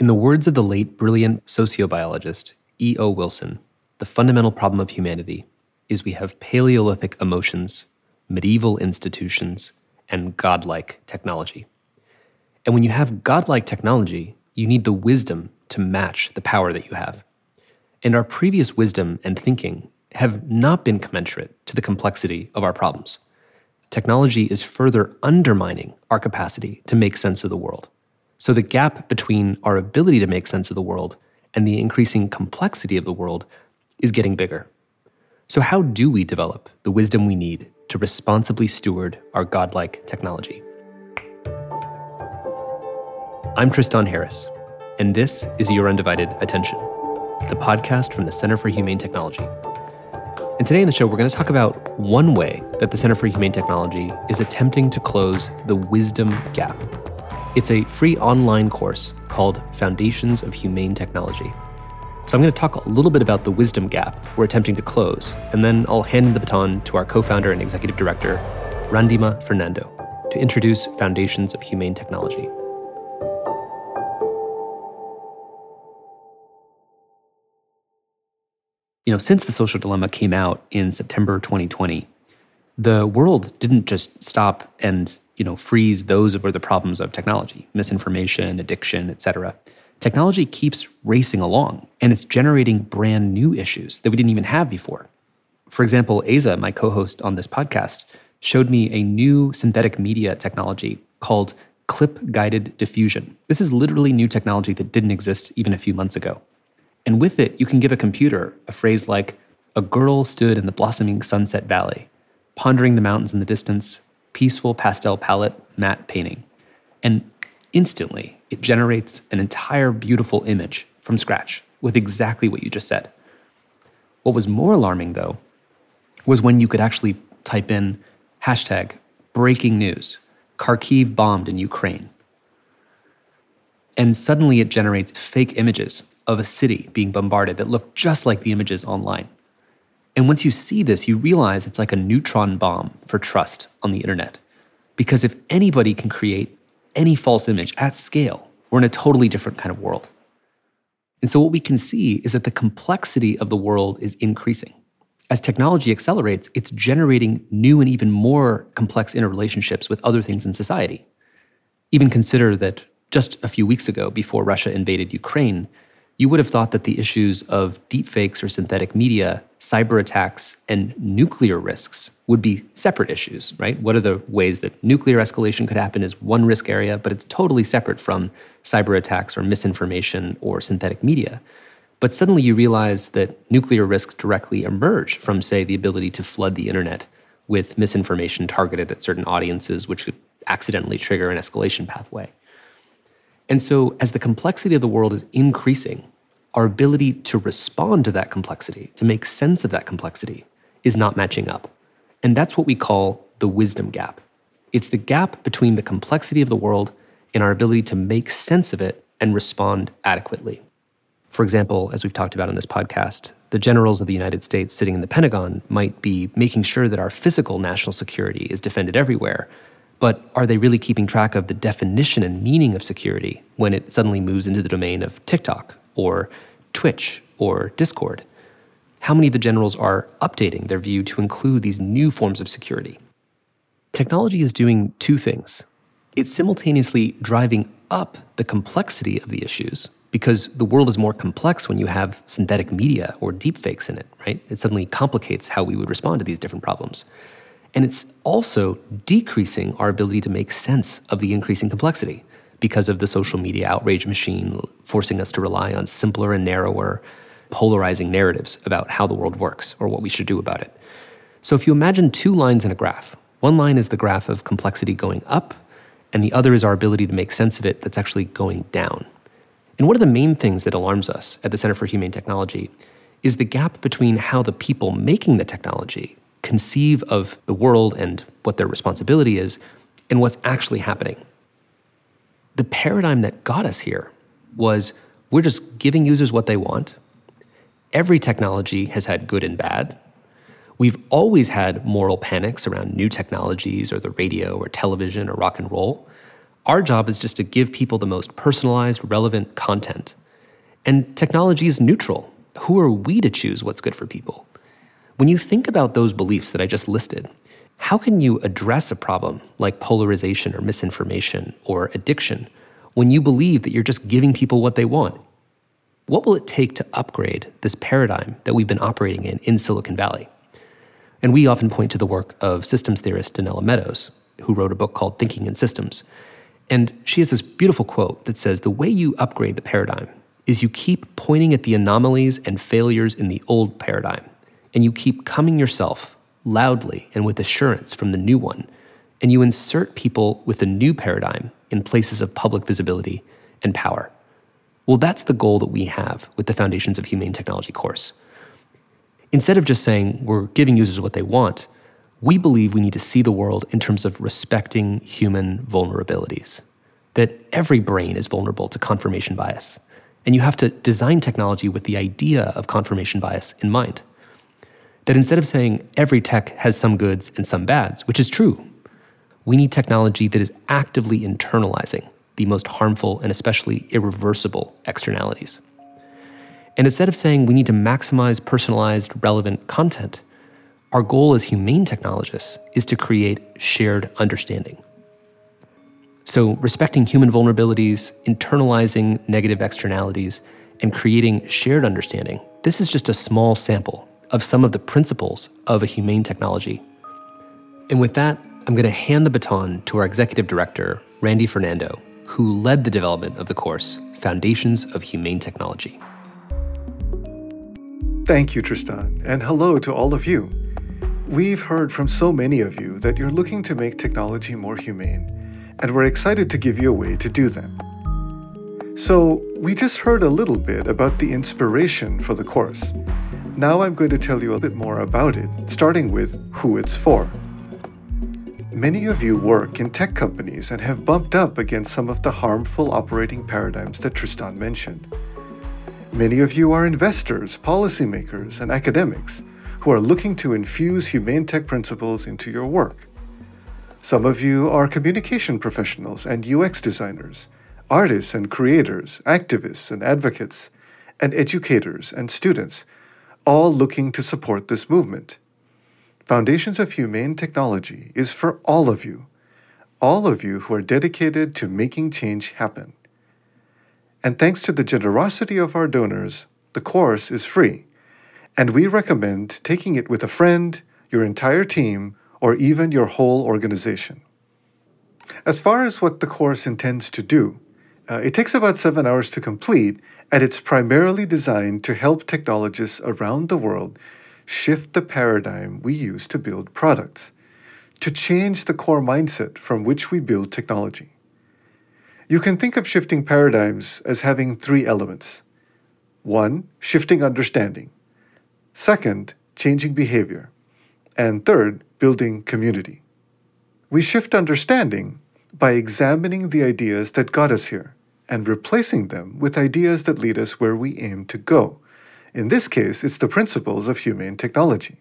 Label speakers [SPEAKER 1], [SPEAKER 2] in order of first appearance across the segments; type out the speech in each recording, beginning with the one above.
[SPEAKER 1] In the words of the late brilliant sociobiologist E.O. Wilson, the fundamental problem of humanity is we have Paleolithic emotions, medieval institutions, and godlike technology. And when you have godlike technology, you need the wisdom to match the power that you have. And our previous wisdom and thinking have not been commensurate to the complexity of our problems. Technology is further undermining our capacity to make sense of the world. So the gap between our ability to make sense of the world and the increasing complexity of the world is getting bigger. So, how do we develop the wisdom we need to responsibly steward our godlike technology? I'm Tristan Harris, and this is Your Undivided Attention, the podcast from the Center for Humane Technology. And today in the show, we're going to talk about one way that the Center for Humane Technology is attempting to close the wisdom gap. It's a free online course called Foundations of Humane Technology. So I'm going to talk a little bit about the wisdom gap we're attempting to close, and then I'll hand the baton to our co founder and executive director, Randima Fernando, to introduce Foundations of Humane Technology. You know, since the social dilemma came out in September 2020, the world didn't just stop and you know freeze those were the problems of technology misinformation addiction etc technology keeps racing along and it's generating brand new issues that we didn't even have before. For example aza my co-host on this podcast showed me a new synthetic media technology called clip guided diffusion. This is literally new technology that didn't exist even a few months ago. And with it you can give a computer a phrase like a girl stood in the blossoming sunset valley pondering the mountains in the distance, peaceful pastel palette matte painting. And instantly, it generates an entire beautiful image from scratch with exactly what you just said. What was more alarming, though, was when you could actually type in hashtag breaking news, Kharkiv bombed in Ukraine. And suddenly it generates fake images of a city being bombarded that look just like the images online. And once you see this, you realize it's like a neutron bomb for trust on the internet. Because if anybody can create any false image at scale, we're in a totally different kind of world. And so, what we can see is that the complexity of the world is increasing. As technology accelerates, it's generating new and even more complex interrelationships with other things in society. Even consider that just a few weeks ago, before Russia invaded Ukraine, you would have thought that the issues of deepfakes or synthetic media, cyber attacks, and nuclear risks would be separate issues, right? What are the ways that nuclear escalation could happen is one risk area, but it's totally separate from cyber attacks or misinformation or synthetic media. But suddenly you realize that nuclear risks directly emerge from, say, the ability to flood the internet with misinformation targeted at certain audiences, which could accidentally trigger an escalation pathway. And so, as the complexity of the world is increasing, our ability to respond to that complexity, to make sense of that complexity, is not matching up. And that's what we call the wisdom gap. It's the gap between the complexity of the world and our ability to make sense of it and respond adequately. For example, as we've talked about in this podcast, the generals of the United States sitting in the Pentagon might be making sure that our physical national security is defended everywhere, but are they really keeping track of the definition and meaning of security when it suddenly moves into the domain of TikTok or Twitch or Discord? How many of the generals are updating their view to include these new forms of security? Technology is doing two things. It's simultaneously driving up the complexity of the issues because the world is more complex when you have synthetic media or deepfakes in it, right? It suddenly complicates how we would respond to these different problems. And it's also decreasing our ability to make sense of the increasing complexity because of the social media outrage machine forcing us to rely on simpler and narrower, polarizing narratives about how the world works or what we should do about it. So if you imagine two lines in a graph, one line is the graph of complexity going up, and the other is our ability to make sense of it that's actually going down. And one of the main things that alarms us at the Center for Humane Technology is the gap between how the people making the technology conceive of the world and what their responsibility is and what's actually happening. The paradigm that got us here was we're just giving users what they want. Every technology has had good and bad. We've always had moral panics around new technologies or the radio or television or rock and roll. Our job is just to give people the most personalized, relevant content. And technology is neutral. Who are we to choose what's good for people? When you think about those beliefs that I just listed, how can you address a problem like polarization or misinformation or addiction when you believe that you're just giving people what they want? What will it take to upgrade this paradigm that we've been operating in in Silicon Valley? And we often point to the work of systems theorist Donella Meadows, who wrote a book called Thinking in Systems. And she has this beautiful quote that says The way you upgrade the paradigm is you keep pointing at the anomalies and failures in the old paradigm, and you keep coming yourself loudly and with assurance from the new one, and you insert people with the new paradigm in places of public visibility and power. Well, that's the goal that we have with the Foundations of Humane Technology course. Instead of just saying we're giving users what they want, we believe we need to see the world in terms of respecting human vulnerabilities. That every brain is vulnerable to confirmation bias, and you have to design technology with the idea of confirmation bias in mind. That instead of saying every tech has some goods and some bads, which is true, we need technology that is actively internalizing the most harmful and especially irreversible externalities. And instead of saying we need to maximize personalized, relevant content, our goal as humane technologists is to create shared understanding. So, respecting human vulnerabilities, internalizing negative externalities, and creating shared understanding, this is just a small sample of some of the principles of a humane technology. And with that, I'm going to hand the baton to our executive director, Randy Fernando, who led the development of the course, Foundations of Humane Technology.
[SPEAKER 2] Thank you, Tristan, and hello to all of you. We've heard from so many of you that you're looking to make technology more humane, and we're excited to give you a way to do that. So, we just heard a little bit about the inspiration for the course. Now I'm going to tell you a bit more about it, starting with who it's for. Many of you work in tech companies and have bumped up against some of the harmful operating paradigms that Tristan mentioned. Many of you are investors, policymakers, and academics who are looking to infuse humane tech principles into your work. Some of you are communication professionals and UX designers, artists and creators, activists and advocates, and educators and students, all looking to support this movement. Foundations of Humane Technology is for all of you, all of you who are dedicated to making change happen. And thanks to the generosity of our donors, the course is free, and we recommend taking it with a friend, your entire team, or even your whole organization. As far as what the course intends to do, uh, it takes about seven hours to complete, and it's primarily designed to help technologists around the world shift the paradigm we use to build products, to change the core mindset from which we build technology. You can think of shifting paradigms as having three elements one, shifting understanding, second, changing behavior, and third, building community. We shift understanding by examining the ideas that got us here and replacing them with ideas that lead us where we aim to go in this case, it's the principles of humane technology.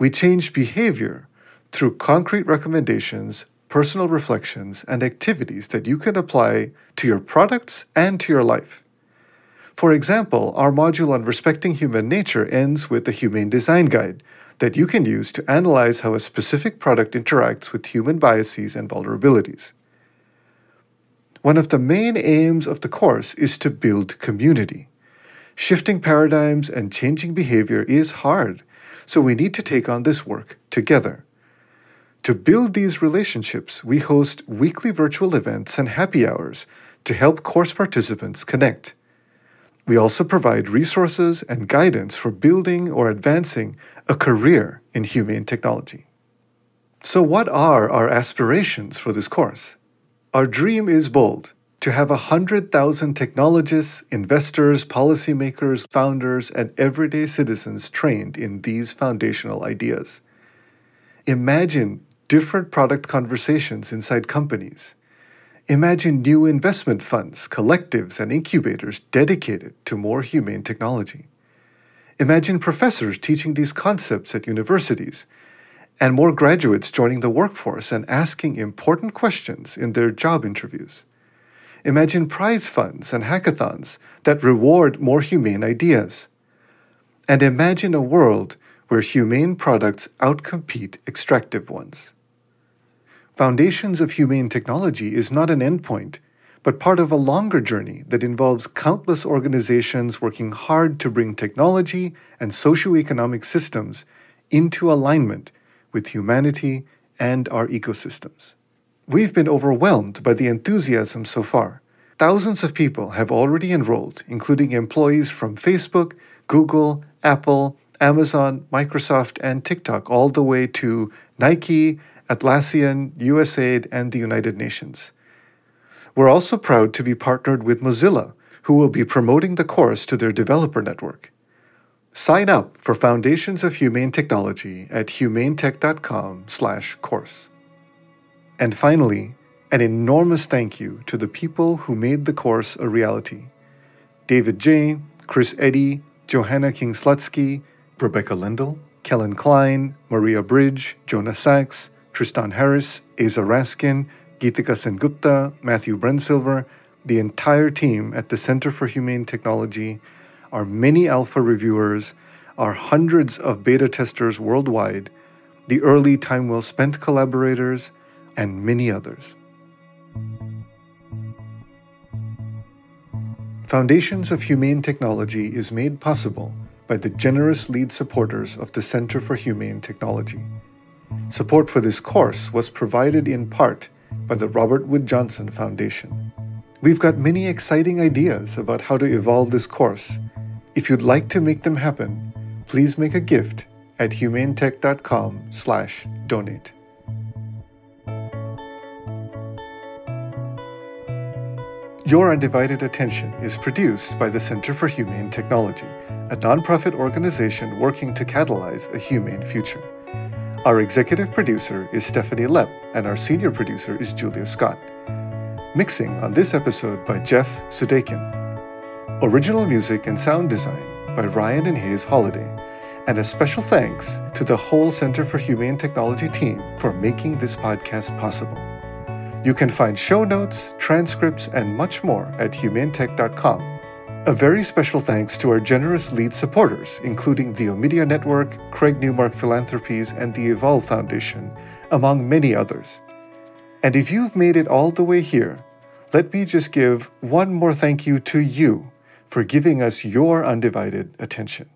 [SPEAKER 2] We change behavior through concrete recommendations, personal reflections, and activities that you can apply to your products and to your life. For example, our module on respecting human nature ends with a humane design guide that you can use to analyze how a specific product interacts with human biases and vulnerabilities. One of the main aims of the course is to build community. Shifting paradigms and changing behavior is hard, so we need to take on this work together. To build these relationships, we host weekly virtual events and happy hours to help course participants connect. We also provide resources and guidance for building or advancing a career in humane technology. So, what are our aspirations for this course? Our dream is bold to have 100,000 technologists, investors, policymakers, founders, and everyday citizens trained in these foundational ideas. Imagine different product conversations inside companies. Imagine new investment funds, collectives, and incubators dedicated to more humane technology. Imagine professors teaching these concepts at universities. and more graduates joining the workforce and asking important questions in their job interviews. Imagine prize funds and hackathons that reward more humane ideas. And imagine a world where humane products outcompete extractive ones. Foundations of Humane Technology is not an endpoint, but part of a longer journey that involves countless organizations working hard to bring technology and socioeconomic systems into alignment with humanity and our ecosystems. We've been overwhelmed by the enthusiasm so far. Thousands of people have already enrolled, including employees from Facebook, Google, Apple, Amazon, Microsoft, and TikTok, all the way to Nike, Atlassian, USAID, and the United Nations. We're also proud to be partnered with Mozilla, who will be promoting the course to their developer network. Sign up for Foundations of Humane Technology at humanetech.com/course. And finally, an enormous thank you to the people who made the course a reality. David J., Chris Eddy, Johanna King Slutsky, Rebecca Lindell, Kellen Klein, Maria Bridge, Jonah Sachs, Tristan Harris, Aza Raskin, Geetika Sengupta, Matthew Brensilver, the entire team at the Center for Humane Technology, our many alpha reviewers, our hundreds of beta testers worldwide, the early Time Well Spent collaborators, and many others. Foundations of Humane Technology is made possible by the generous lead supporters of the Center for Humane Technology. Support for this course was provided in part by the Robert Wood Johnson Foundation. We've got many exciting ideas about how to evolve this course. If you'd like to make them happen, please make a gift at humanetech.com/donate. Your Undivided Attention is produced by the Center for Humane Technology, a nonprofit organization working to catalyze a humane future. Our executive producer is Stephanie Lepp, and our senior producer is Julia Scott. Mixing on this episode by Jeff Sudakin. Original music and sound design by Ryan and Hays Holladay. And a special thanks to the whole Center for Humane Technology team for making this podcast possible. You can find show notes, transcripts, and much more at humanetech.com. A very special thanks to our generous lead supporters, including the Omidyar Network, Craig Newmark Philanthropies, and the Evolve Foundation, among many others. And if you've made it all the way here, let me just give one more thank you to you for giving us your undivided attention.